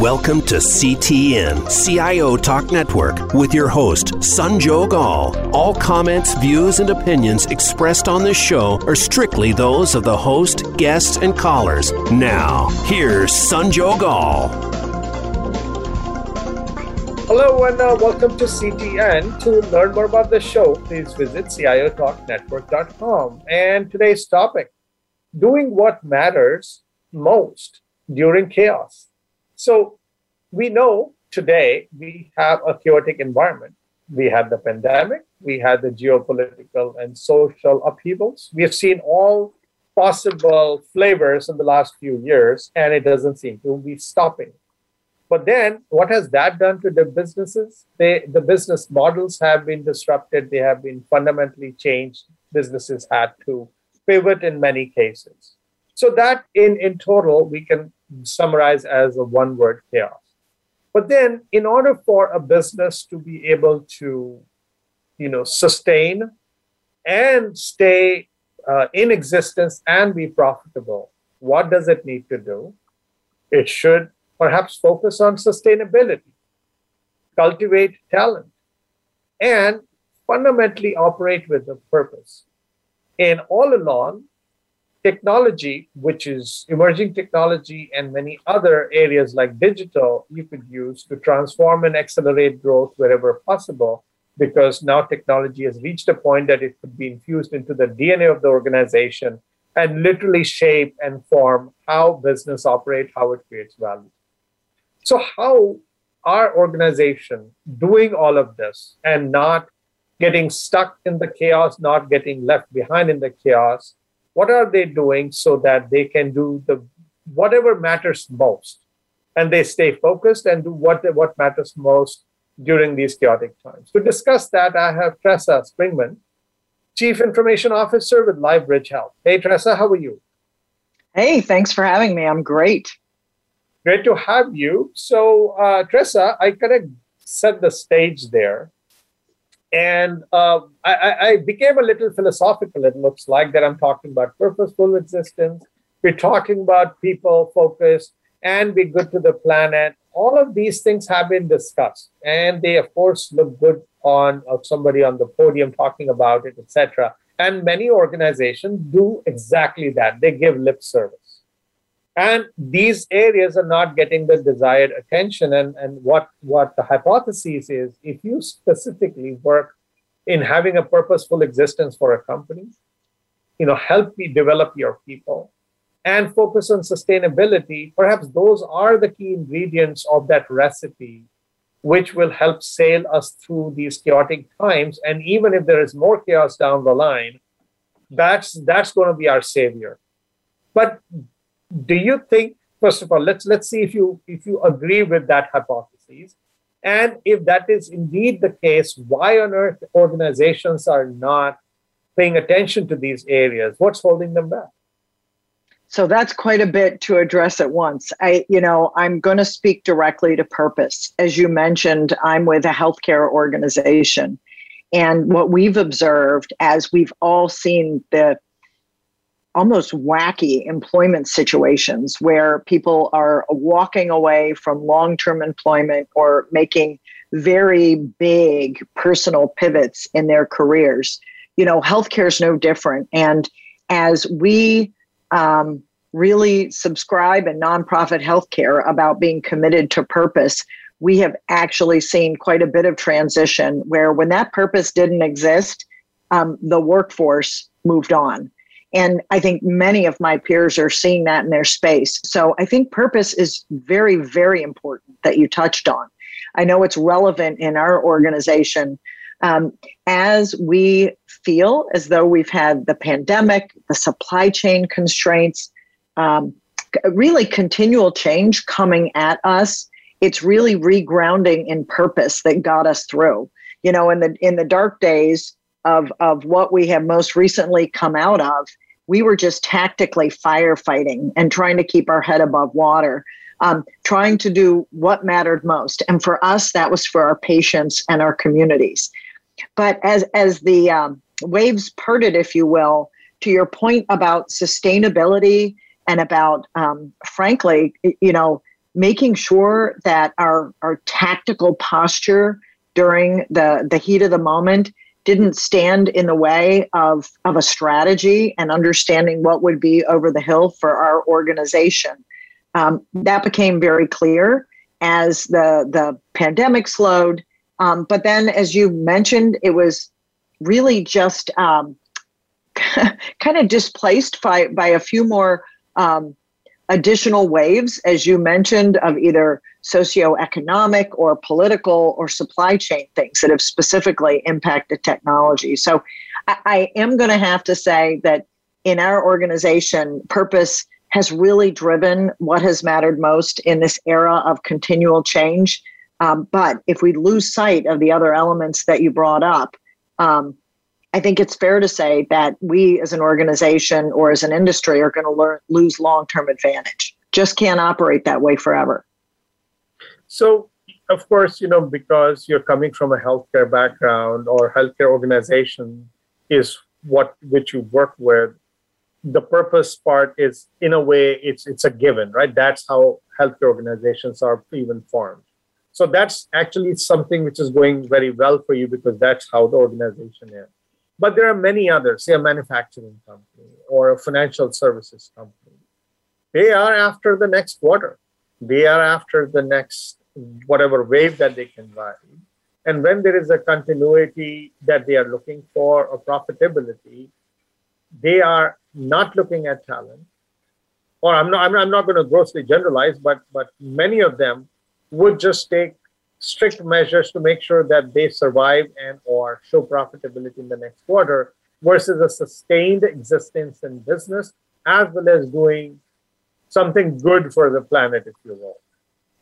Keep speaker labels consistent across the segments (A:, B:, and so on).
A: Welcome to CTN, CIO Talk Network, with your host, Sanjog Aul. All comments, views, and opinions expressed on this show are strictly those of the host, guests, and callers. Now, here's Sanjog Aul.
B: Hello and uh, welcome to CTN. To learn more about the show, please visit CIOTalkNetwork.com. And today's topic doing what matters most during chaos. So we know today we have a chaotic environment. We had the pandemic, we had the geopolitical and social upheavals. We have seen all possible flavors in the last few years, and it doesn't seem to be stopping. But then, what has that done to the businesses? They, the business models have been disrupted, they have been fundamentally changed. Businesses had to pivot in many cases. So, that in, in total, we can summarize as a one word chaos. But then, in order for a business to be able to, you know, sustain and stay uh, in existence and be profitable, what does it need to do? It should perhaps focus on sustainability, cultivate talent, and fundamentally operate with a purpose. And all along, technology, which is emerging technology and many other areas like digital, you could use to transform and accelerate growth wherever possible. Because now technology has reached a point that it could be infused into the DNA of the organization and literally shape and form how business operates, how it creates value. So, how our organization doing all of this and not getting stuck in the chaos, not getting left behind in the chaos, what are they doing so that they can do the whatever matters most? And they stay focused and do what what matters most during these chaotic times. To discuss that i have tressa Springmann chief information officer with LifeBridge health. Hey tressa how are you?
C: Hey thanks for having me. I'm great.
B: Great to have you. So uh, tressa i kind of set the stage there and uh, I, I, became a little philosophical. It looks like that I'm talking about purposeful existence. We're talking about people focused and be good to the planet. All of these things have been discussed, and they of course look good on uh, somebody on the podium talking about it, etc. And many organizations do exactly that. They give lip service. And these areas are not getting the desired attention. And, and what, what the hypothesis is if you specifically work in having a purposeful existence for a company, you know, help me develop your people and focus on sustainability, perhaps those are the key ingredients of that recipe, which will help sail us through these chaotic times. And even if there is more chaos down the line, that's that's going to be our savior. But do you think first of all let's let's see if you if you agree with that hypothesis. And if that is indeed the case why on earth organizations are not paying attention to these areas? What's holding them back?
C: So that's quite a bit to address at once. I you know i'm going to speak directly to purpose. As you mentioned i'm with a healthcare organization. And what we've observed as we've all seen the almost wacky employment situations where people are walking away from long term employment or making very big personal pivots in their careers. You know, healthcare is no different. And as we um, really subscribe in nonprofit healthcare about being committed to purpose, we have actually seen quite a bit of transition where when that purpose didn't exist, um, the workforce moved on. And I think many of my peers are seeing that in their space. So I think purpose is very, very important that you touched on. I know it's relevant in our organization. Um, as we feel as though we've had the pandemic, the supply chain constraints, um, really continual change coming at us, it's really regrounding in purpose that got us through. You know, in the in the dark days, of of what we have most recently come out of, we were just tactically firefighting and trying to keep our head above water, um, trying to do what mattered most. And for us, that was for our patients and our communities. But as as the um, waves parted, if you will, to your point about sustainability and about, um, frankly, you know, making sure that our, our tactical posture during the, the heat of the moment didn't stand in the way of, of a strategy and understanding what would be over the hill for our organization. Um, that became very clear as the, the pandemic slowed. Um, but then, as you mentioned, it was really just um, kind of displaced by, by a few more um, additional waves, as you mentioned, of either socioeconomic or political or supply chain things that have specifically impacted technology. So I, I am going to have to say that in our organization, purpose has really driven what has mattered most in this era of continual change. Um, but if we lose sight of the other elements that you brought up, um, I think it's fair to say that we as an organization or as an industry are going to lose long term advantage. Just can't operate that way forever.
B: So, of course, you know, because you're coming from a healthcare background or healthcare organization is what which you work with, the purpose part is in a way it's it's a given, right? That's how healthcare organizations are even formed. So that's actually something which is going very well for you because that's how the organization is. But there are many others, say a manufacturing company or a financial services company. They are after the next quarter. They are after the next whatever wave that they can ride. And when there is a continuity that they are looking for or profitability, they are not looking at talent. Or I'm not, I'm, I'm not going to grossly generalize, but but many of them would just take strict measures to make sure that they survive and or show profitability in the next quarter versus a sustained existence in business as well as doing something good for the planet if you will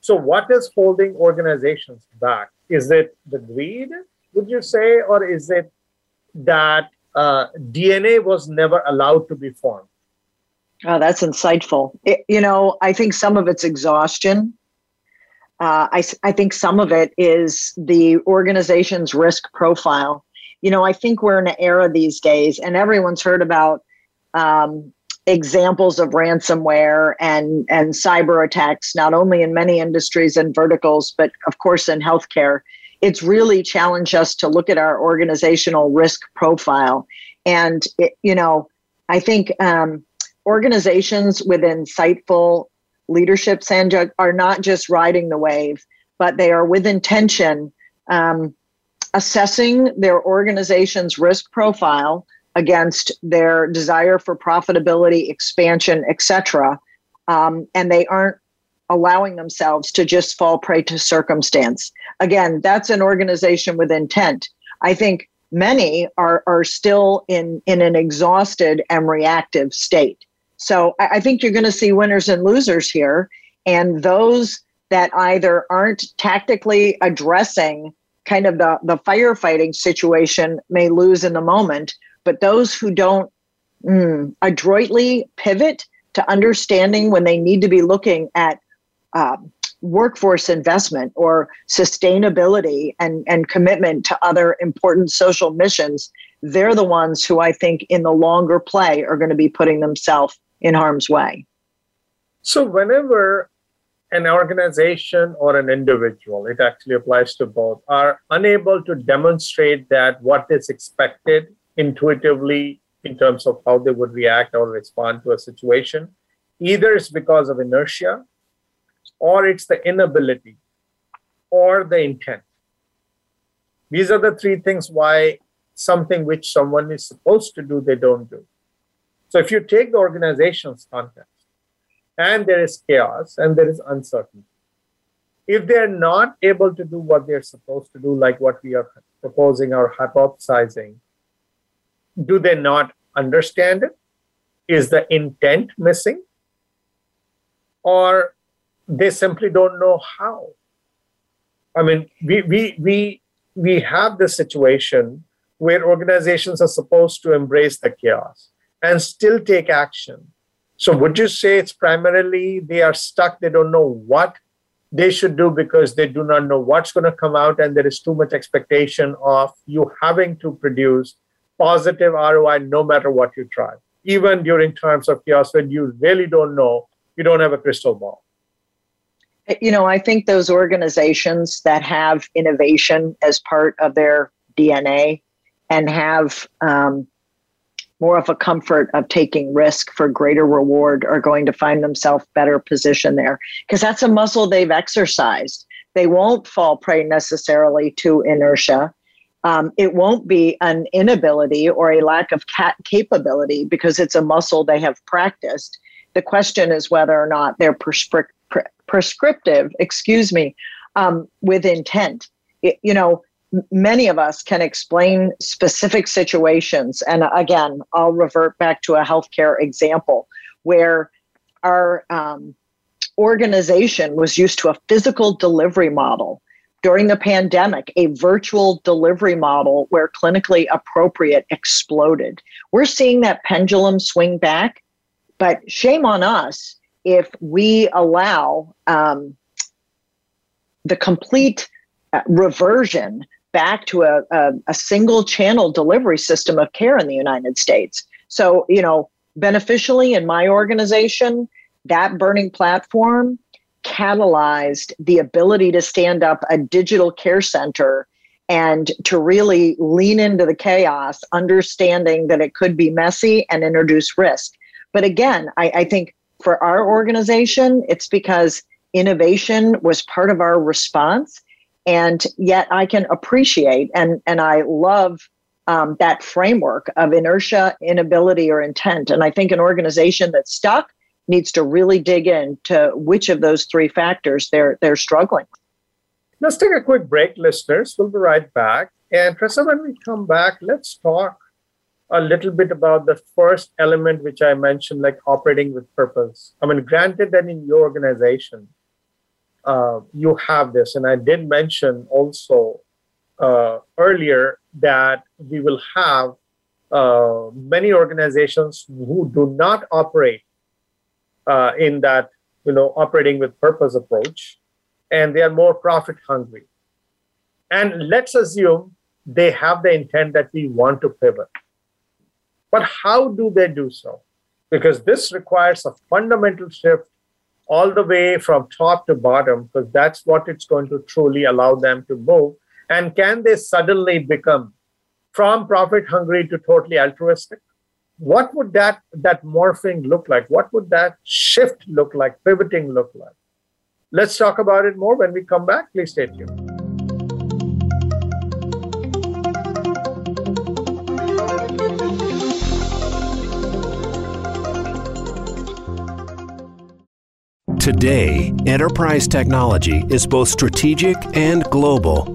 B: so what is holding organizations back? Is it the greed would you say or is it that uh, dna was never allowed to be formed?
C: Oh that's insightful. It, you know i think some of it's exhaustion. Uh, I, I think some of it is the organization's risk profile. You know, I think we're in an era these days, and everyone's heard about um, examples of ransomware and and cyber attacks, not only in many industries and verticals, but of course in healthcare. It's really challenged us to look at our organizational risk profile, and it, you know, I think um, organizations with insightful leadership, Sanjog, are not just riding the wave, but they are with intention um, assessing their organization's risk profile against their desire for profitability, expansion, etc. Um, and they aren't allowing themselves to just fall prey to circumstance. Again, that's an organization with intent. I think many are, are still in, in an exhausted and reactive state. So I, I think you're going to see winners and losers here. And those that either aren't tactically addressing kind of the, the firefighting situation may lose in the moment, but those who don't mm, adroitly pivot to understanding when they need to be looking at uh, workforce investment or sustainability and, and commitment to other important social missions, they're the ones who I think in the longer play are going to be putting themselves in harm's way.
B: So, whenever an organization or an individual, it actually applies to both, are unable to demonstrate that what is expected intuitively in terms of how they would react or respond to a situation, either it's because of inertia or it's the inability or the intent. These are the three things why something which someone is supposed to do, they don't do. So if you take the organization's context and there is chaos and there is uncertainty, if they're not able to do what they're supposed to do, like what we are proposing or hypothesizing, do they not understand it? Is the intent missing? Or they simply don't know how? I mean, we we we we have this situation where organizations are supposed to embrace the chaos and still take action. So, would you say it's primarily they are stuck, they don't know what they should do because they do not know what's going to come out, and there is too much expectation of you having to produce positive ROI no matter what you try, even during times of chaos when you really don't know, you don't have a crystal ball.
C: You know, I think those organizations that have innovation as part of their DNA and have um, more of a comfort of taking risk for greater reward are going to find themselves better positioned there because that's a muscle they've exercised. They won't fall prey necessarily to inertia. Um, it won't be an inability or a lack of capability because it's a muscle they have practiced. The question is whether or not they're prescri- pre- prescriptive, excuse me, um, with intent. It, you know, many of us can explain specific situations. And again, I'll revert back to a healthcare example where our um, organization was used to a physical delivery model. During the pandemic, a virtual delivery model where clinically appropriate exploded. We're seeing that pendulum swing back, but shame on us if we allow um, the complete uh, reversion back to a, a, a single channel delivery system of care in the United States. So, you know, beneficially in my organization, that burning platform catalyzed the ability to stand up a digital care center and to really lean into the chaos, understanding that it could be messy and introduce risk. But again, I, I think for our organization, it's because innovation was part of our response and yet I can appreciate and and I love um, that framework of inertia, inability, or intent. And I think an organization that's stuck needs to really dig into which of those three factors they're they're struggling.
B: Let's take a quick break, listeners. We'll be right back. And Tressa, when we come back, let's talk a little bit about the first element which I mentioned, like operating with purpose. I mean, granted that in your organization, uh, you have this. And I did mention also uh, earlier that we will have uh, many organizations who do not operate uh, in that, you know, operating with purpose approach, and they are more profit hungry. And let's assume they have the intent that we want to pivot. But how do they do so? Because this requires a fundamental shift all the way from top to bottom, because that's what it's going to truly allow them to move. And can they suddenly become from profit hungry to totally altruistic? What would that that morphing look like? What would that shift look like? Pivoting look like? Let's talk about it more when we come back. Please stay tuned.
A: Today, enterprise technology is both strategic and global.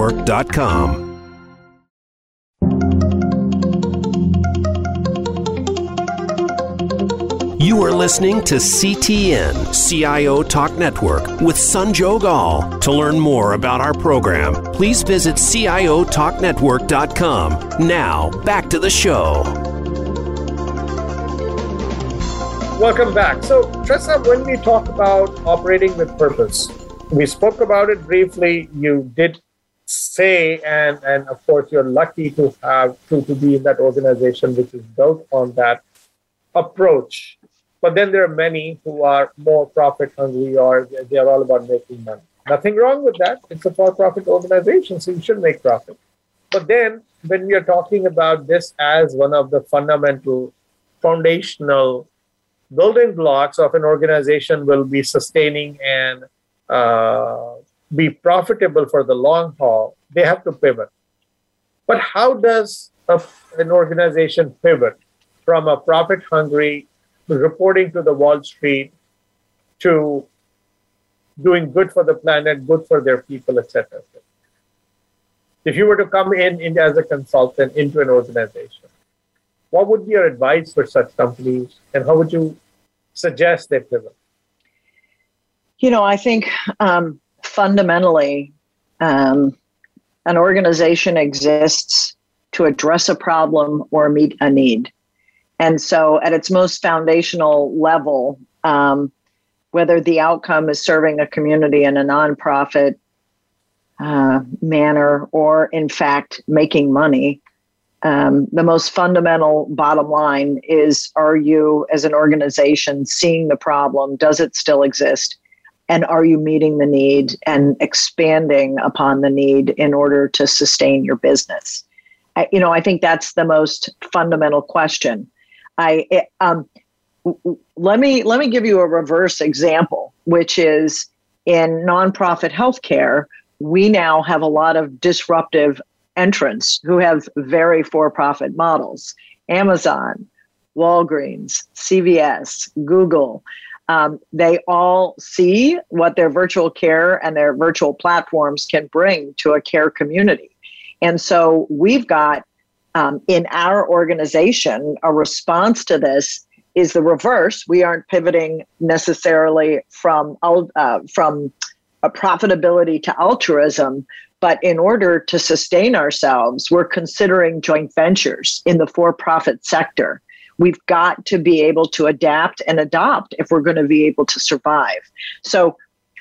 A: CIOTalkNetwork.com. You are listening to CTN CIO Talk Network with Sanjog Aul. To learn more about our program, please visit CIOTalkNetwork.com. Now, back to the show.
B: Welcome back. So, Tressa, when we talk about operating with purpose, we spoke about it briefly. You did say, and and of course, you're lucky to have to, to be in that organization which is built on that approach but then there are many who are more profit hungry or they are all about making money. Nothing wrong with that. It's a for profit organization, so you should make profit. But then when we are talking about this as one of the fundamental, foundational building blocks of an organization will be sustaining and uh, be profitable for the long haul, they have to pivot. But how does a, an organization pivot from a profit hungry reporting to the Wall Street to doing good for the planet, good for their people, etc. If you were to come in, in as a consultant into an organization, what would be your advice for such companies and how would you suggest they pivot?
C: You know, I think um, fundamentally, um, an organization exists to address a problem or meet a need. And so, at its most foundational level, um, whether the outcome is serving a community in a nonprofit uh, manner or, in fact, making money, um, the most fundamental bottom line is are you, as an organization, seeing the problem? Does it still exist? And are you meeting the need and expanding upon the need in order to sustain your business? I, you know, I think that's the most fundamental question. I um, let me let me give you a reverse example, which is in nonprofit healthcare, we now have a lot of disruptive entrants who have very for-profit models. Amazon, Walgreens, CVS, Google. Um, they all see what their virtual care and their virtual platforms can bring to a care community. And so we've got um, in our organization a response to this is the reverse. We aren't pivoting necessarily from uh, from a profitability to altruism, but in order to sustain ourselves, we're considering joint ventures in the for-profit sector. We've got to be able to adapt and adopt if we're going to be able to survive. So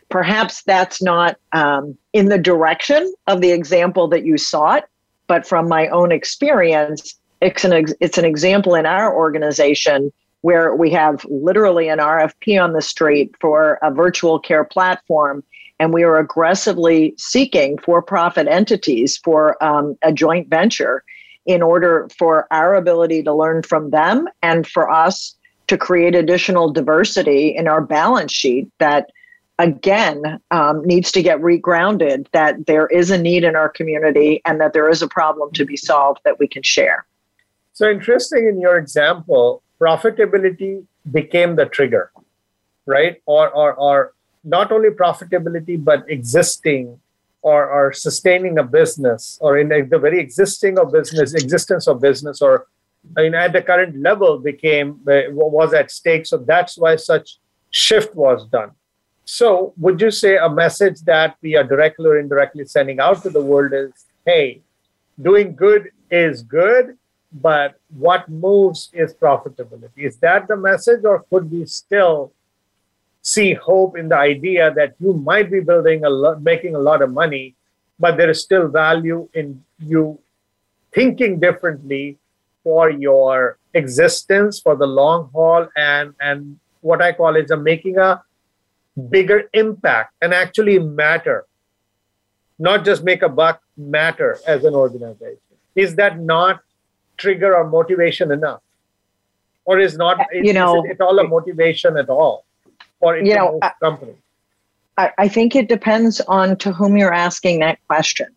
C: perhaps that's not um, in the direction of the example that you sought, but from my own experience, it's an, ex- it's an example in our organization where we have literally an RFP on the street for a virtual care platform. And we are aggressively seeking for profit entities for um, a joint venture in order for our ability to learn from them and for us to create additional diversity in our balance sheet that again um, needs to get regrounded that there is a need in our community and that there is a problem to be solved that we can share
B: so interesting in your example profitability became the trigger, right? Or, or, or not only profitability, but existing or, or sustaining a business or in the very existing of business, existence of business or I mean, at the current level became uh, was at stake. So that's why such shift was done. So would you say a message that we are directly or indirectly sending out to the world is, hey, doing good is good, but what moves is profitability. Is that the message, or could we still see hope in the idea that you might be building a lot, making a lot of money, but there is still value in you thinking differently for your existence for the long haul and and what I call is a making a bigger impact and actually matter, not just make a buck matter as an organization. Is that not trigger or motivation enough? Or is not you know it, all a motivation at all for you know I, company?
C: I, I think it depends on to whom you're asking that question.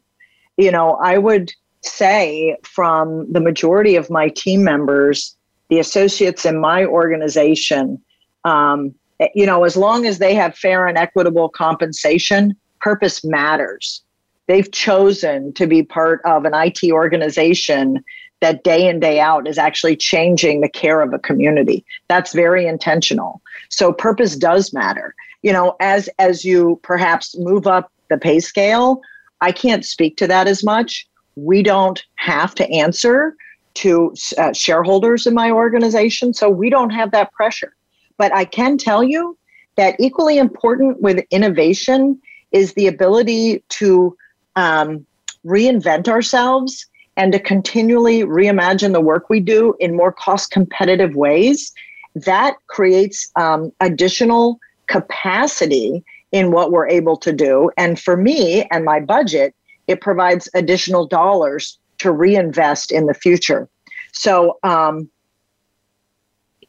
C: You know, I would say from the majority of my team members, the associates in my organization, um, you know, as long as they have fair and equitable compensation, purpose matters. They've chosen to be part of an IT organization that day in day out is actually changing the care of a community. That's very intentional. So purpose does matter. You know as as you perhaps move up the pay scale i can't speak to that as much. We don't have to answer to uh, shareholders in my organization so we don't have that pressure. But i can tell you that equally important with innovation is the ability to um, reinvent ourselves and to continually reimagine the work we do in more cost competitive ways, that creates um, additional capacity in what we're able to do. And for me and my budget, it provides additional dollars to reinvest in the future. So, um,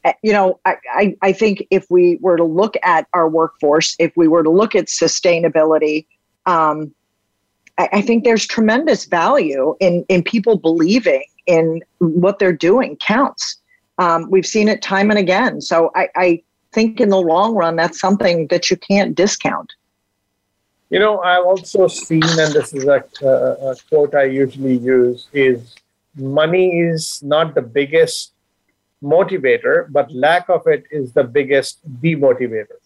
C: eh, you know, I, I, I think if we were to look at our workforce, if we were to look at sustainability, um, I, I think there's tremendous value in in people believing in what they're doing counts. Um, we've seen it time and again. So I, I think in the long run, that's something that you can't discount.
B: You know, I've also seen, and this is a, a, a, quote I usually use, is money is not the biggest motivator, but lack of it is the biggest demotivator.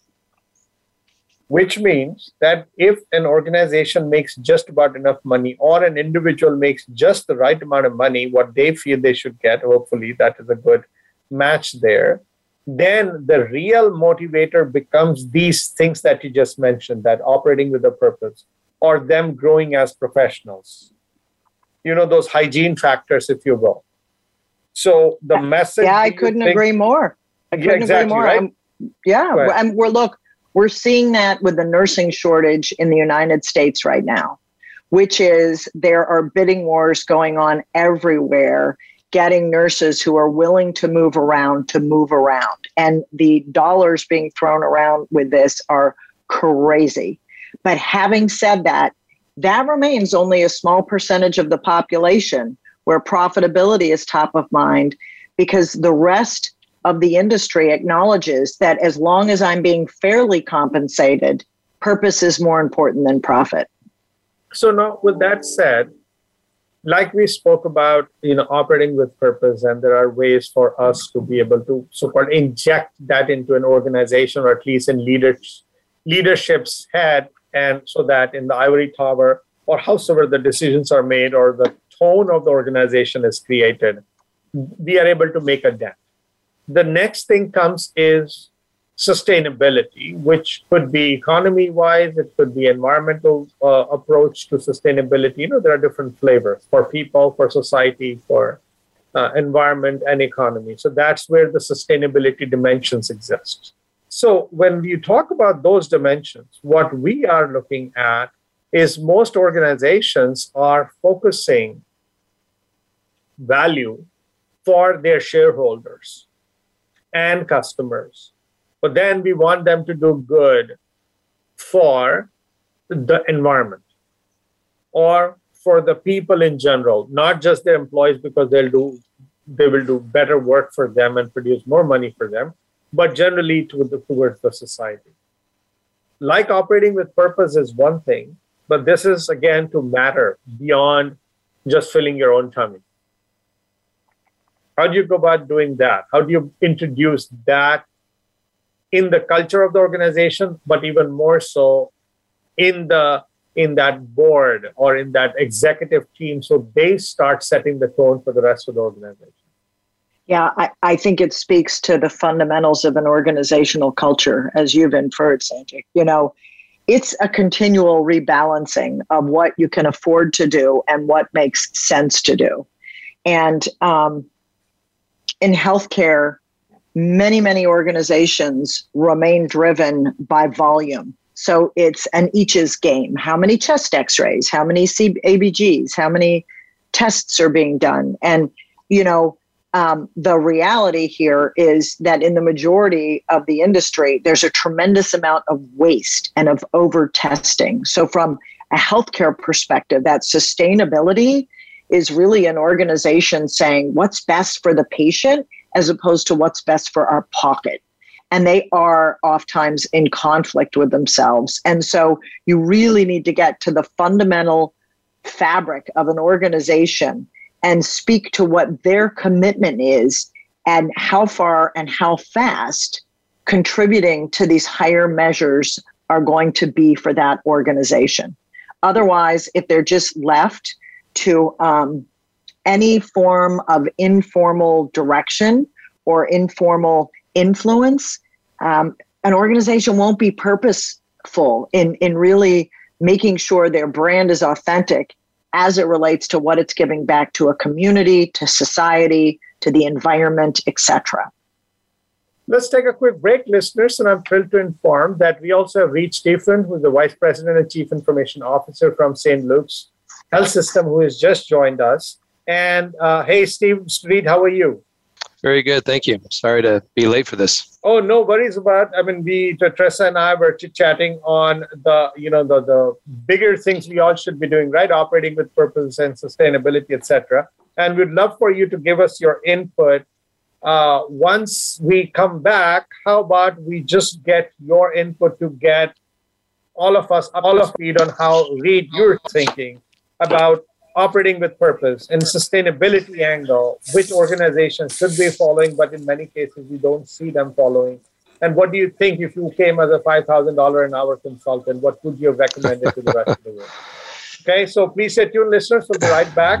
B: Which means that if an organization makes just about enough money or an individual makes just the right amount of money, what they feel they should get, hopefully that is a good match there, then the real motivator becomes these things that you just mentioned that operating with a purpose or them growing as professionals. You know, those hygiene factors, if you will. So the message.
C: Yeah, I couldn't think, agree more. I couldn't yeah, exactly, agree more. Right? yeah, and we're look, we're seeing that with the nursing shortage in the United States right now, which is there are bidding wars going on everywhere, getting nurses who are willing to move around to move around. And the dollars being thrown around with this are crazy. But having said that, that remains only a small percentage of the population where profitability is top of mind because the rest of the industry acknowledges that as long as I'm being fairly compensated, purpose is more important than profit.
B: So now with that said, like we spoke about, you know, operating with purpose, and there are ways for us to be able to so-called inject that into an organization or at least in leaders leadership's head, and so that in the ivory tower or howsoever the decisions are made or the tone of the organization is created, we are able to make a dent the next thing comes is sustainability, which could be economy wise, it could be environmental uh, approach to sustainability. You know, there are different flavors for people, for society, for uh, environment and economy. So that's where the sustainability dimensions exist. So when you talk about those dimensions, what we are looking at is most organizations are focusing value for their shareholders and customers. But then we want them to do good for the environment or for the people in general, not just their employees because they'll do they will do better work for them and produce more money for them, but generally to the, towards the society. Like operating with purpose is one thing, but this is again to matter beyond just filling your own tummy. How do you go about doing that? How do you introduce that in the culture of the organization, but even more so in the in that board or in that executive team so they start setting the tone for the rest of the organization?
C: Yeah, I, I think it speaks to the fundamentals of an organizational culture, as you've inferred, Sanjay. You know, it's a continual rebalancing of what you can afford to do and what makes sense to do. And um, in healthcare, many, many organizations remain driven by volume. So it's an each's game. How many chest x rays? How many ABGs? How many tests are being done? And, you know, um, the reality here is that in the majority of the industry, there's a tremendous amount of waste and of over testing. So, from a healthcare perspective, that sustainability is really an organization saying what's best for the patient as opposed to what's best for our pocket. And they are oftentimes in conflict with themselves. And so you really need to get to the fundamental fabric of an organization and speak to what their commitment is and how far and how fast contributing to these higher measures are going to be for that organization. Otherwise, if they're just left to um, any form of informal direction or informal influence, um, an organization won't be purposeful in, in really making sure their brand is authentic as it relates to what it's giving back to a community, to society, to the environment, etc.
B: Let's take a quick break, listeners, and I'm thrilled to inform that we also have reached Stephan, who's the Vice President and Chief Information Officer from St. Luke's health system who has just joined us. And uh, hey, Steve Street, how are you?
D: Very good, thank you. Sorry to be late for this.
B: Oh, no worries about. I mean, we Tressa and I were chit chatting on the you know the the bigger things we all should be doing, right? Operating with purpose and sustainability, etc. And we'd love for you to give us your input. Uh, once we come back, how about we just get your input to get all of us all of speed on how Reid you're thinking about operating with purpose and sustainability angle, which organizations should be following, but in many cases we don't see them following. And what do you think if you came as a $5,000 an hour consultant? What would you have recommended to the rest of the world? Okay, so please stay tuned, listeners. We'll be right back.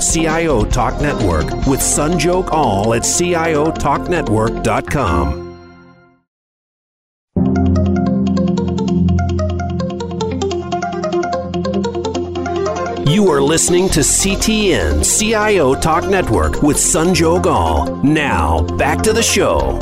A: CIO Talk Network with Sanjog Aul at CIOTalkNetwork.com. You are listening to CTN CIO Talk Network with Sanjog Aul. Now, back to the show.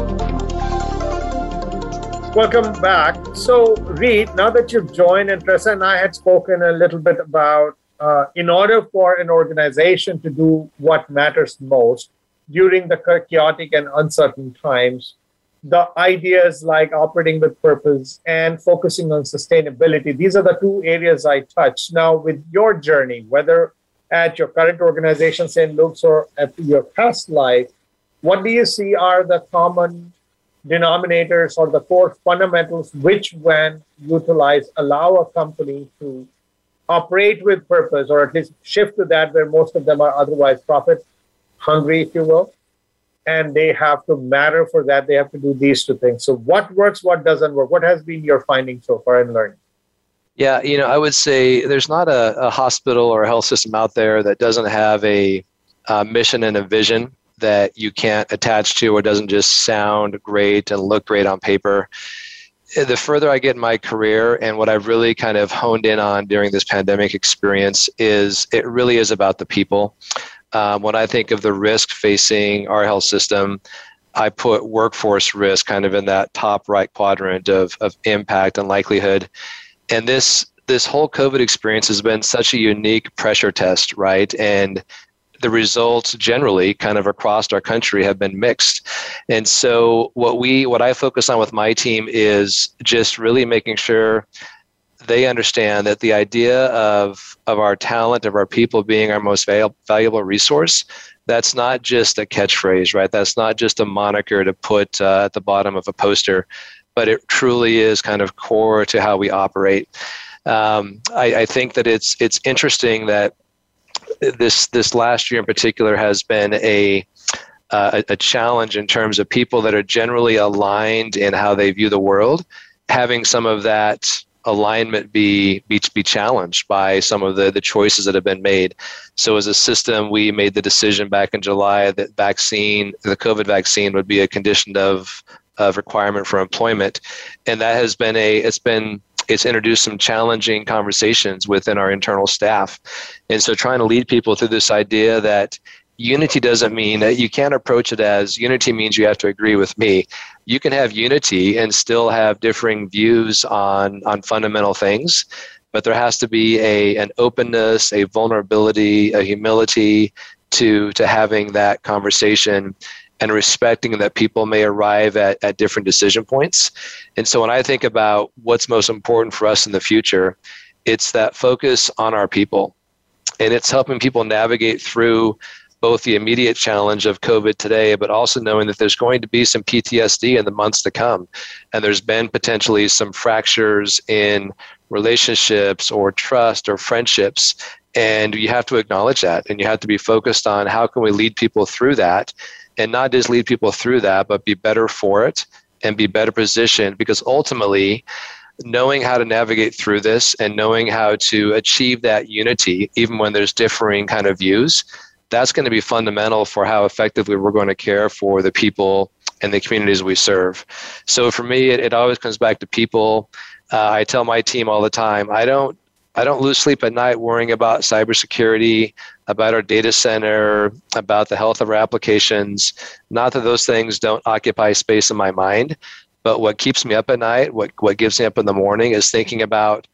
B: Welcome back. So, Reid, now that you've joined, and Tressa and I had spoken a little bit about uh, in order for an organization to do what matters most during the chaotic and uncertain times, the ideas like operating with purpose and focusing on sustainability, these are the two areas I touch. Now, with your journey, whether at your current organization, St. Luke's, or at your past life, what do you see are the common denominators or the core fundamentals which, when utilized, allow a company to operate with purpose, or at least shift to that where most of them are otherwise profit hungry, if you will. And they have to matter for that. They have to do these two things. So, what works, what doesn't work? What has been your finding so far in learning?
D: Yeah, you know, I would say there's not a, a hospital or a health system out there that doesn't have a, a mission and a vision that you can't attach to or doesn't just sound great and look great on paper the further I get in my career and what I've really kind of honed in on during this pandemic experience is it really is about the people. Um, when I think of the risk facing our health system, I put workforce risk kind of in that top right quadrant of, of impact and likelihood. And this this whole COVID experience has been such a unique pressure test, right? And the results generally kind of across our country have been mixed. And so what we what i focus on with my team is just really making sure they understand that the idea of of our talent of our people being our most val- valuable resource that's not just a catchphrase right? That's not just a moniker to put uh, at the bottom of a poster but it truly is kind of core to how we operate. Um, I, I think that it's it's interesting that this this last year in particular has been a uh, a, challenge in terms of people that are generally aligned in how they view the world, having some of that alignment be, be be challenged by some of the the choices that have been made. So as a system, we made the decision back in July that vaccine, the COVID vaccine, would be a condition of of requirement for employment, and that has been a it's been it's introduced some challenging conversations within our internal staff. And so trying to lead people through this idea that unity doesn't mean that you can't approach it as unity means you have to agree with me. You can have unity and still have differing views on, on fundamental things, but there has to be a, an openness, a vulnerability, a humility to, to having that conversation and respecting that people may arrive at, at different decision points. And so when I think about what's most important for us in the future, it's that focus on our people. And it's helping people navigate through both the immediate challenge of COVID today, but also knowing that there's going to be some PTSD in the months to come. And there's been potentially some fractures in relationships or trust or friendships. And you have to acknowledge that. And you have to be focused on how can we lead people through that and not just lead people through that, but be better for it and be better positioned because ultimately, knowing how to navigate through this and knowing how to achieve that unity, even when there's differing kind of views, that's going to be fundamental for how effectively we're going to care for the people and the communities we serve. So for me, it, it always comes back to people. Uh, I tell my team all the time, I don't I don't lose sleep at night worrying about cybersecurity, about our data center, about the health of our applications. Not that those things don't occupy space in my mind, But what keeps me up at night, what, what gives me up in the morning, is thinking about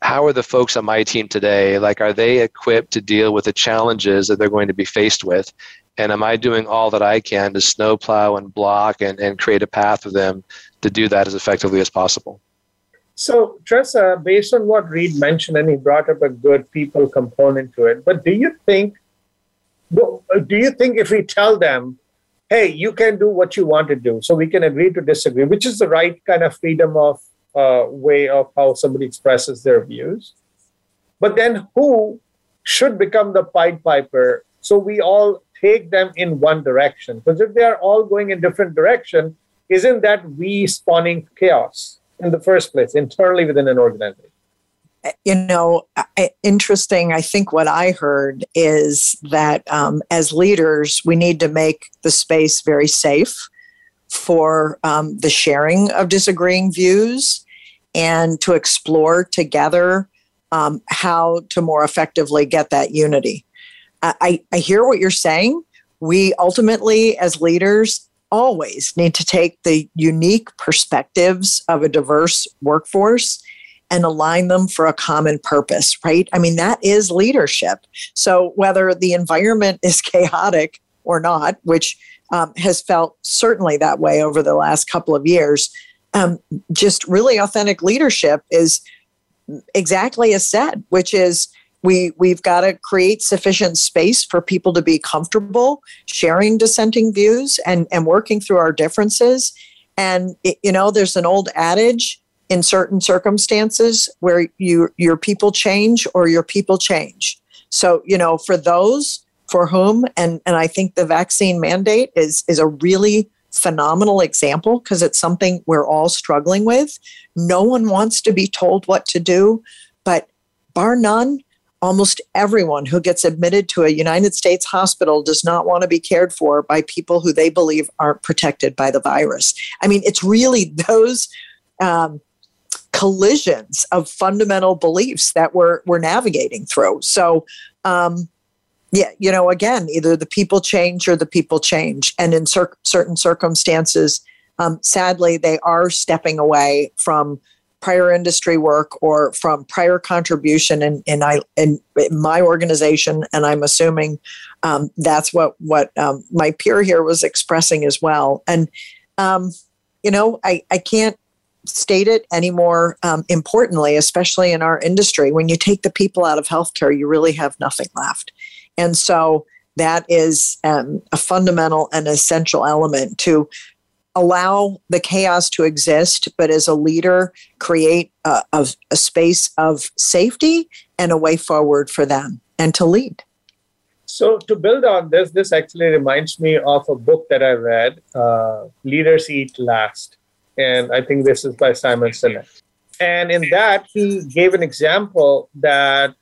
D: how are the folks on my team today? Like, are they equipped to deal with the challenges that they're going to be faced with? And am I doing all that I can to snowplow and block and, and create a path for them to do that as effectively as possible?
B: So, Tressa, based on what Reid mentioned, and he brought up a good people component to it, but do you think, do you think if we tell them, hey, you can do what you want to do, so we can agree to disagree, which is the right kind of freedom of uh, way of how somebody expresses their views, but then who should become the Pied Piper so we all take them in one direction? Because if they are all going in different direction, isn't that we spawning chaos? In the first place internally within an organization?
C: You know, interesting. I think what I heard is that um, as leaders, we need to make the space very safe for um, the sharing of disagreeing views and to explore together um, how to more effectively get that unity. I, I hear what you're saying. We ultimately, as leaders, always need to take the unique perspectives of a diverse workforce and align them for a common purpose, right? I mean, that is leadership. So, whether the environment is chaotic or not, which um, has felt certainly that way over the last couple of years, um, just really authentic leadership is exactly as said, which is we we've got to create sufficient space for people to be comfortable sharing dissenting views and and working through our differences. And it, you know there's an old adage in certain circumstances where you your people change or your people change. So you know for those for whom and and I think the vaccine mandate is is a really phenomenal example because it's something we're all struggling with. No one wants to be told what to do but bar none almost everyone who gets admitted to a United States hospital does not want to be cared for by people who they believe aren't protected by the virus. I mean, it's really those um, collisions of fundamental beliefs that we're we're navigating through. So. Um, yeah, you know, again, either the people change or the people change. And in cer- certain circumstances, um, sadly, they are stepping away from prior industry work or from prior contribution in, in, I, in my organization. And I'm assuming um, that's what, what um, my peer here was expressing as well. And, um, you know, I, I can't state it any more um, importantly, especially in our industry. When you take the people out of healthcare, you really have nothing left. And so that is um, a fundamental and essential element to allow the chaos to exist, but as a leader, create a, a, a, space of safety and a way forward for them and to lead.
B: So, to build on this, this actually reminds me of a book that I read, uh, Leaders Eat Last. And I think this is by Simon Sinek. And in that, he gave an example that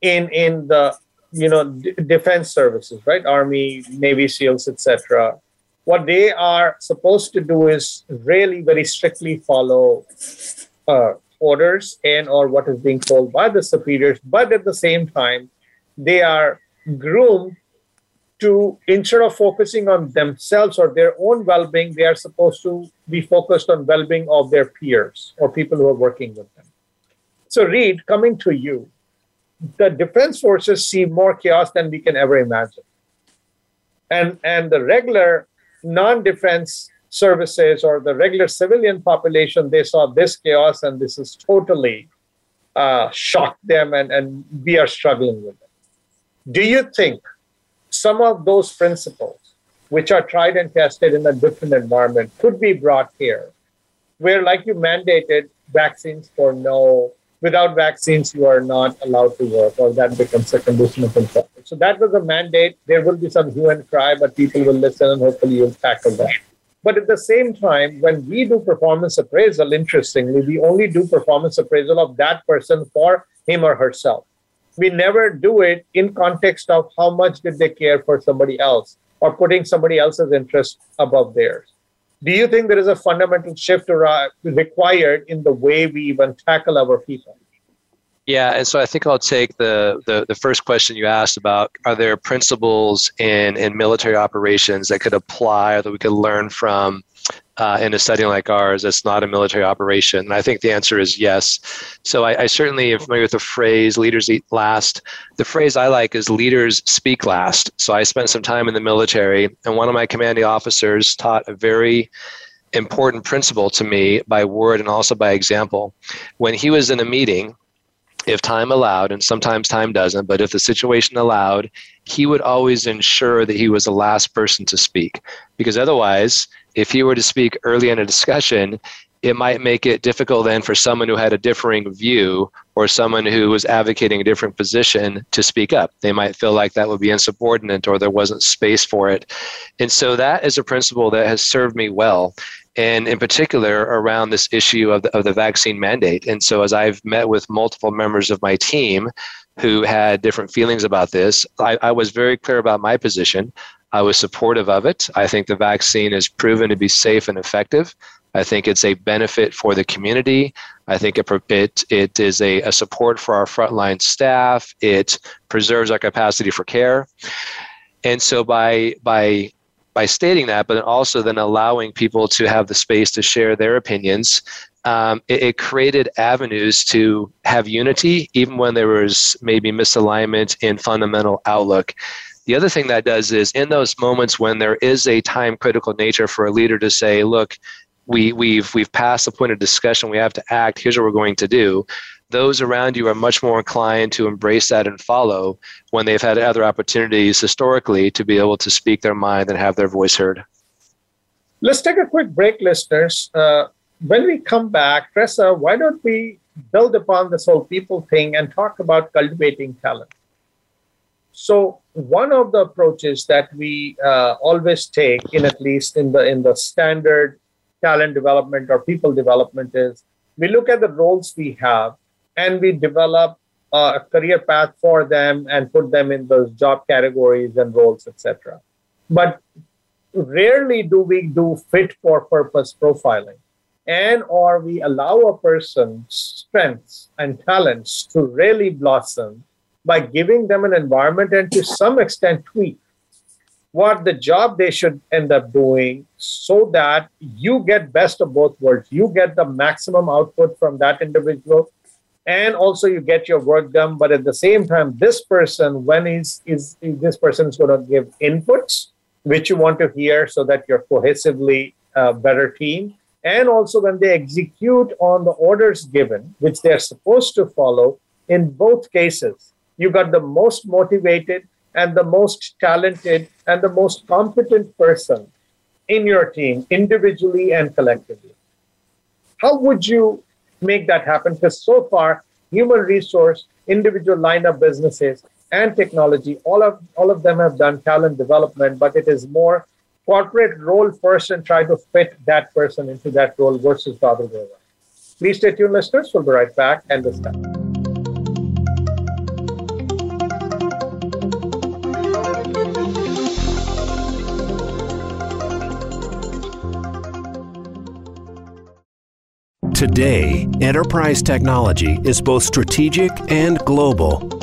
B: in, in the you know d- defense services right army navy seals etc what they are supposed to do is really very strictly follow uh, orders and or what is being told by the superiors. But at the same time they are groomed to instead of focusing on themselves or their own well-being they are supposed to be focused on well-being of their peers or people who are working with them. So Reid coming to you the defense forces see more chaos than we can ever imagine. And and the regular non-defense services or the regular civilian population, they saw this chaos and this has totally uh, shocked them and, and we are struggling with it. Do you think some of those principles, which are tried and tested in a different environment, could be brought here, where, like you mandated vaccines for no, without vaccines, you are not allowed to work, or that becomes a condition of employment? So that was a mandate. There will be some hue and cry, but people will listen and hopefully you'll tackle that. But at the same time, when we do performance appraisal, interestingly, we only do performance appraisal of that person for him or herself. We never do it in context of how much did they care for somebody else or putting somebody else's interest above theirs. Do you think there is a fundamental shift uh, required in the way we even tackle our people?
D: Yeah, and so I think I'll take the, the, the first question you asked about are there principles in, in military operations that could apply or that we could learn from uh, in a setting like ours that's not a military operation? And I think the answer is yes. So I, I, certainly am familiar with the phrase leaders eat last. The phrase I like is leaders speak last. So I spent some time in the military, and one of my commanding officers taught a very important principle to me by word and also by example. When he was in a meeting, if time allowed, and sometimes time doesn't, but if the situation allowed, he would always ensure that he was the last person to speak. Because otherwise, if he were to speak early in a discussion, it might make it difficult then for someone who had a differing view or someone who was advocating a different position to speak up. They might feel like that would be insubordinate or there wasn't space for it. And so that is a principle that has served me well and in particular around this issue of the, of the vaccine mandate. And so, as I've met with multiple members of my team who had different feelings about this, I, I was very clear about my position. I was supportive of it. I think the vaccine is proven to be safe and effective. I think it's a benefit for the community. I think it, it, it is a, a support for our frontline staff. It preserves our capacity for care. And so by, by by stating that, but also then allowing people to have the space to share their opinions, um, it, it, created avenues to have unity, even when there was maybe misalignment in fundamental outlook. The other thing that does is in those moments when there is a time critical nature for a leader to say, look, we, we've, we've passed the point of discussion, we have to act, here's what we're going to do those around you are much more inclined to embrace that and follow when they've had other opportunities historically to be able to speak their mind and have their voice heard.
B: Let's take a quick break, listeners. Uh, when we come back, Tressa, why don't we build upon this whole people thing and talk about cultivating talent? So, one of the approaches that we uh, always take, in at least in the in the standard talent development or people development, is we look at the roles we have and we develop a career path for them and put them in those job categories and roles, etc. But rarely do we do fit for purpose profiling and or we allow a person's strengths and talents to really blossom by giving them an environment and to some extent tweak what the job they should end up doing so that you get best of both worlds you get the maximum output from that individual and also you get your work done but at the same time this person when he's is this person is going to give inputs which you want to hear so that you're cohesively a better team. And also when they execute on the orders given which they're supposed to follow in both cases you got the most motivated and the most talented and the most competent person in your team individually and collectively. How would you make that happen because so far human resource individual line of businesses and technology all of all of them have done talent development but it is more corporate role first and try to fit that person into that role versus the other way around. Please stay tuned listeners. We'll be right back. And this
A: Today, enterprise technology is both strategic and global.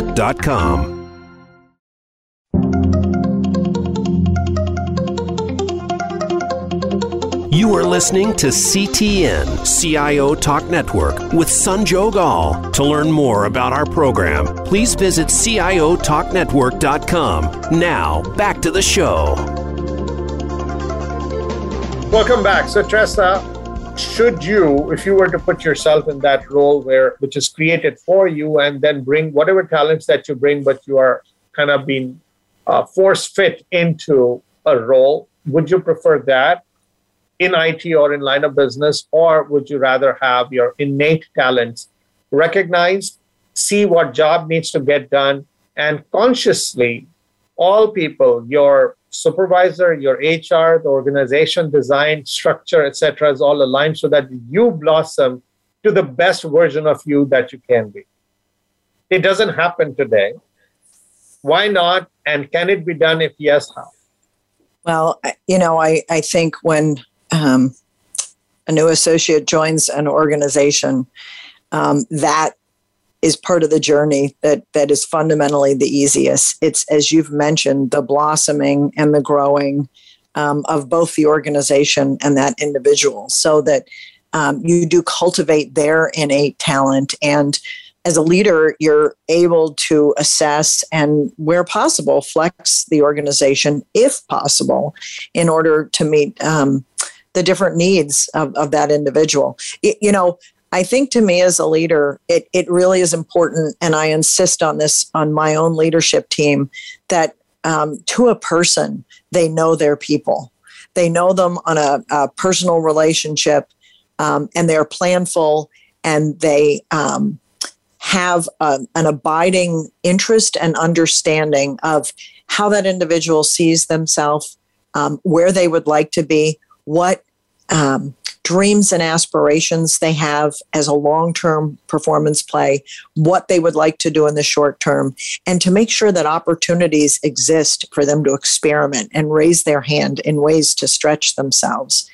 A: network.com. You are listening to CTN CIO Talk Network with Sanjog Aul. To learn more about our program, please visit CIOTalkNetwork.com. Now, back to the show.
B: Welcome back. So, Tressa, should you, if you were to put yourself in that role where which is created for you, and then bring whatever talents that you bring, but you are kind of being uh, force fit into a role, would you prefer that in IT or in line of business, or would you rather have your innate talents recognized, see what job needs to get done, and consciously, all people, your supervisor, your HR, the organization design, structure, etc., is all aligned so that you blossom to the best version of you that you can be. It doesn't happen today. Why not? And can it be done? If yes, how?
C: Well, you know, I, I think when um, a new associate joins an organization, um, that is part of the journey that that is fundamentally the easiest. It's as you've mentioned, the blossoming and the growing um, of both the organization and that individual, so that um, you do cultivate their innate talent and as a leader, you're able to assess and, where possible, flex the organization if possible in order to meet um, the different needs of, of that individual. It, you know, I think to me as a leader, it, it really is important, and I insist on this on my own leadership team that um, to a person, they know their people. They know them on a, a personal relationship, um, and they're planful, and they um, have a, an abiding interest and understanding of how that individual sees themselves, um, where they would like to be, what um, dreams and aspirations they have as a long term performance play, what they would like to do in the short term, and to make sure that opportunities exist for them to experiment and raise their hand in ways to stretch themselves.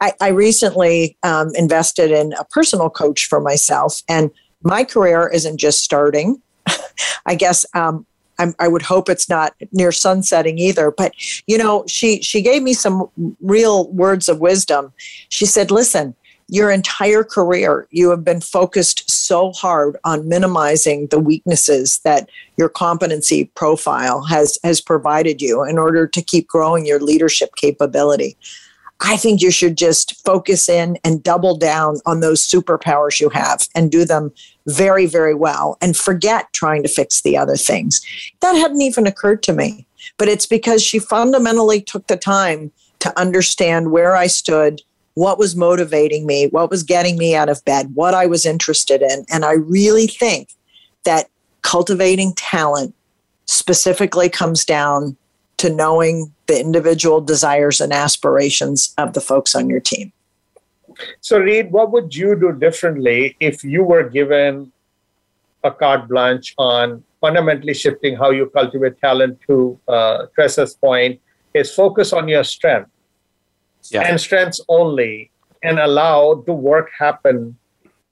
C: I, I recently um, invested in a personal coach for myself, and my career isn't just starting. I guess um, I'm, i would hope it's not near sunsetting either. But you know, she she gave me some real words of wisdom. She said, "Listen, your entire career you have been focused so hard on minimizing the weaknesses that your competency profile has has provided you in order to keep growing your leadership capability." I think you should just focus in and double down on those superpowers you have and do them very, very well and forget trying to fix the other things. That hadn't even occurred to me, but it's because she fundamentally took the time to understand where I stood, what was motivating me, what was getting me out of bed, what I was interested in. And I really think that cultivating talent specifically comes down to knowing the individual desires and aspirations of the folks on your team.
B: So, Reid, what would you do differently if you were given a carte blanche on fundamentally shifting how you cultivate talent to uh, Tressa's point is focus on your strength yeah. and strengths only and allow the work happen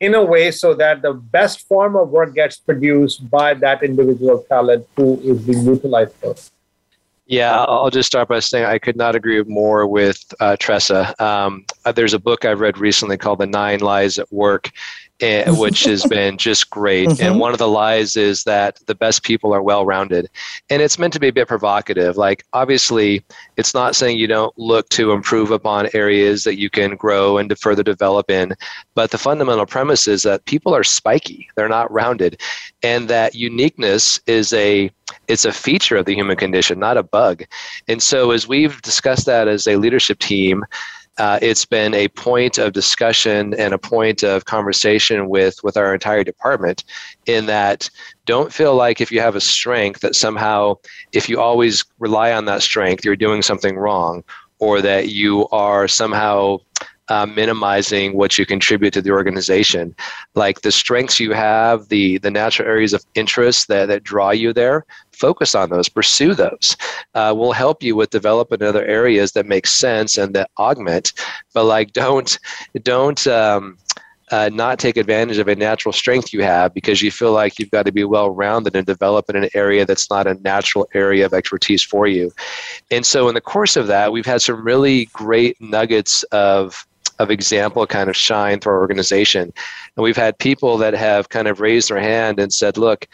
B: in a way so that the best form of work gets produced by that individual talent who is being utilized for.
D: Yeah, I'll just start by saying I could not agree more with uh, Tressa. Um, uh, there's a book I've read recently called The Nine Lies at Work, which has been just great. Mm-hmm. And one of the lies is that the best people are well rounded. And it's meant to be a bit provocative. Like, obviously, it's not saying you don't look to improve upon areas that you can grow and to further develop in. But the fundamental premise is that people are spiky, they're not rounded. And that uniqueness is a it's a feature of the human condition, not a bug. And so, as we've discussed that as a leadership team, uh, it's been a point of discussion and a point of conversation with with our entire department in that don't feel like if you have a strength that somehow if you always rely on that strength you're doing something wrong or that you are somehow uh, minimizing what you contribute to the organization. Like the strengths you have, the the natural areas of interest that, that draw you there, focus on those, pursue those. Uh, will help you with developing other areas that make sense and that augment. But like, don't don't. Um, uh, not take advantage of a natural strength you have because you feel like you've got to be well rounded and develop in an area that's not a natural area of expertise for you. And so, in the course of that, we've had some really great nuggets of of example kind of shine through our organization. And we've had people that have kind of raised their hand and said, look,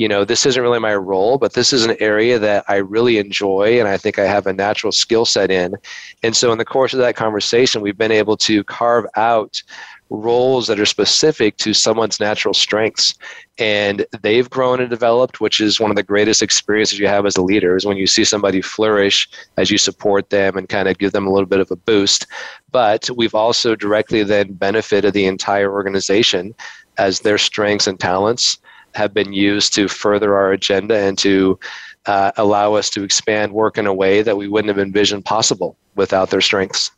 D: you know, this isn't really my role, but this is an area that I really enjoy and I think I have a natural skill set in. And so, in the course of that conversation, we've been able to carve out roles that are specific to someone's natural strengths. And they've grown and developed which is one of the greatest experiences you have as a leader is when you see somebody flourish as you support them and kind of give them a little bit of a boost. But we've also directly then benefited the entire organization as their strengths and talents have been used to further our agenda and to uh, allow us to expand work in a way that we wouldn't have envisioned possible without their strengths.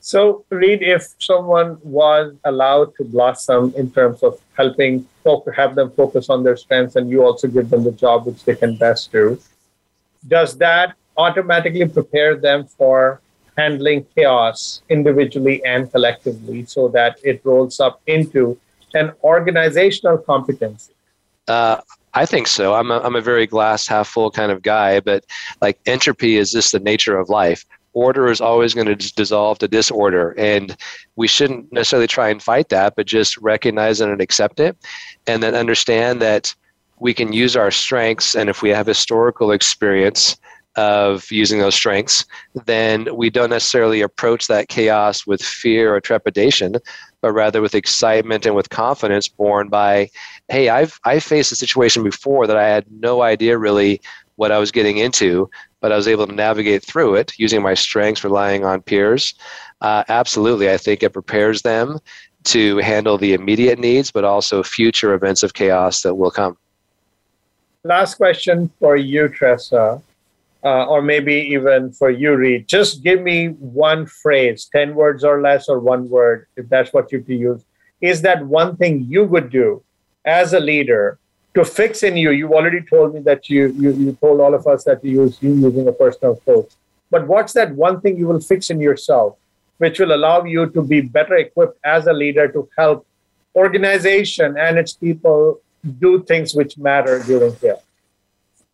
B: So, Reid, if someone was allowed to blossom in terms of helping have them focus on their strengths and you also give them the job which they can best do, does that automatically prepare them for handling chaos individually and collectively so that it rolls up into an organizational competency?
D: Uh, I think so. I'm a, I'm a very glass half full kind of guy, but like entropy is just the nature of life. Order is always going to dissolve to disorder, and we shouldn't necessarily try and fight that, but just recognize it and accept it, and then understand that we can use our strengths, and if we have historical experience of using those strengths, then we don't necessarily approach that chaos with fear or trepidation, but rather with excitement and with confidence born by, hey, I've I faced a situation before that I had no idea really what I was getting into, but I was able to navigate through it using my strengths, relying on peers. Uh, absolutely, I think it prepares them to handle the immediate needs, but also future events of chaos that will come.
B: Last question for you, Tressa uh, or maybe even for you, Reid, just give me one phrase, 10 words or less, or one word, if that's what you use. Is that one thing you would do as a leader to fix in you? You already told me that you, you, you told all of us that you use you using a personal coach. But what's that one thing you will fix in yourself, which will allow you to be better equipped as a leader to help organization and its people do things which matter during care?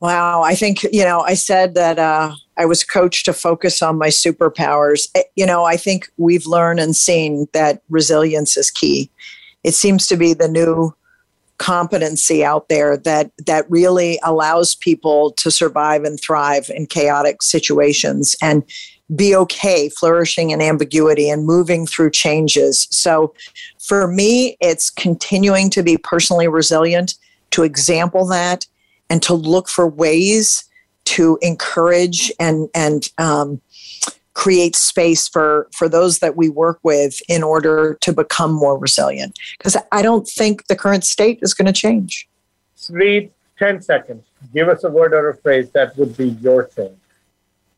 C: Wow. I think, you know, I said that uh, I was coached to focus on my superpowers. Eh, you know, I think we've learned and seen that resilience is key. It seems to be the new competency out there that that really allows people to survive and thrive in chaotic situations and be okay flourishing in ambiguity and moving through changes. So for me it's continuing to be personally resilient to example that and to look for ways to encourage and and um, create space for for those that we work with in order to become more resilient. Because i don't think the current state is going to change.
B: Reid 10 seconds. Give us a word or a phrase that would be your thing.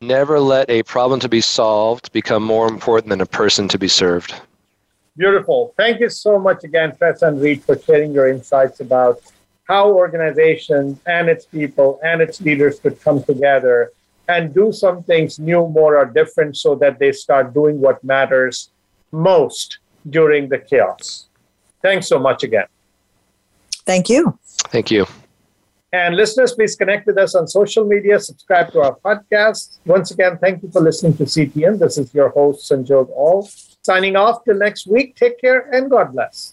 D: Never let a problem to be solved become more important than a person to be served.
B: Beautiful. Thank you so much again Tressa and Reid for sharing your insights about how organizations and its people and its leaders could come together and do some things new, more, or different so that they start doing what matters most during the chaos. Thanks so much again.
C: Thank you.
D: Thank you.
B: And listeners, please connect with us on social media, subscribe to our podcast. Once again, thank you for listening to CTN. This is your host, Sanjog Aul, Signing off till next week. Take care and God bless.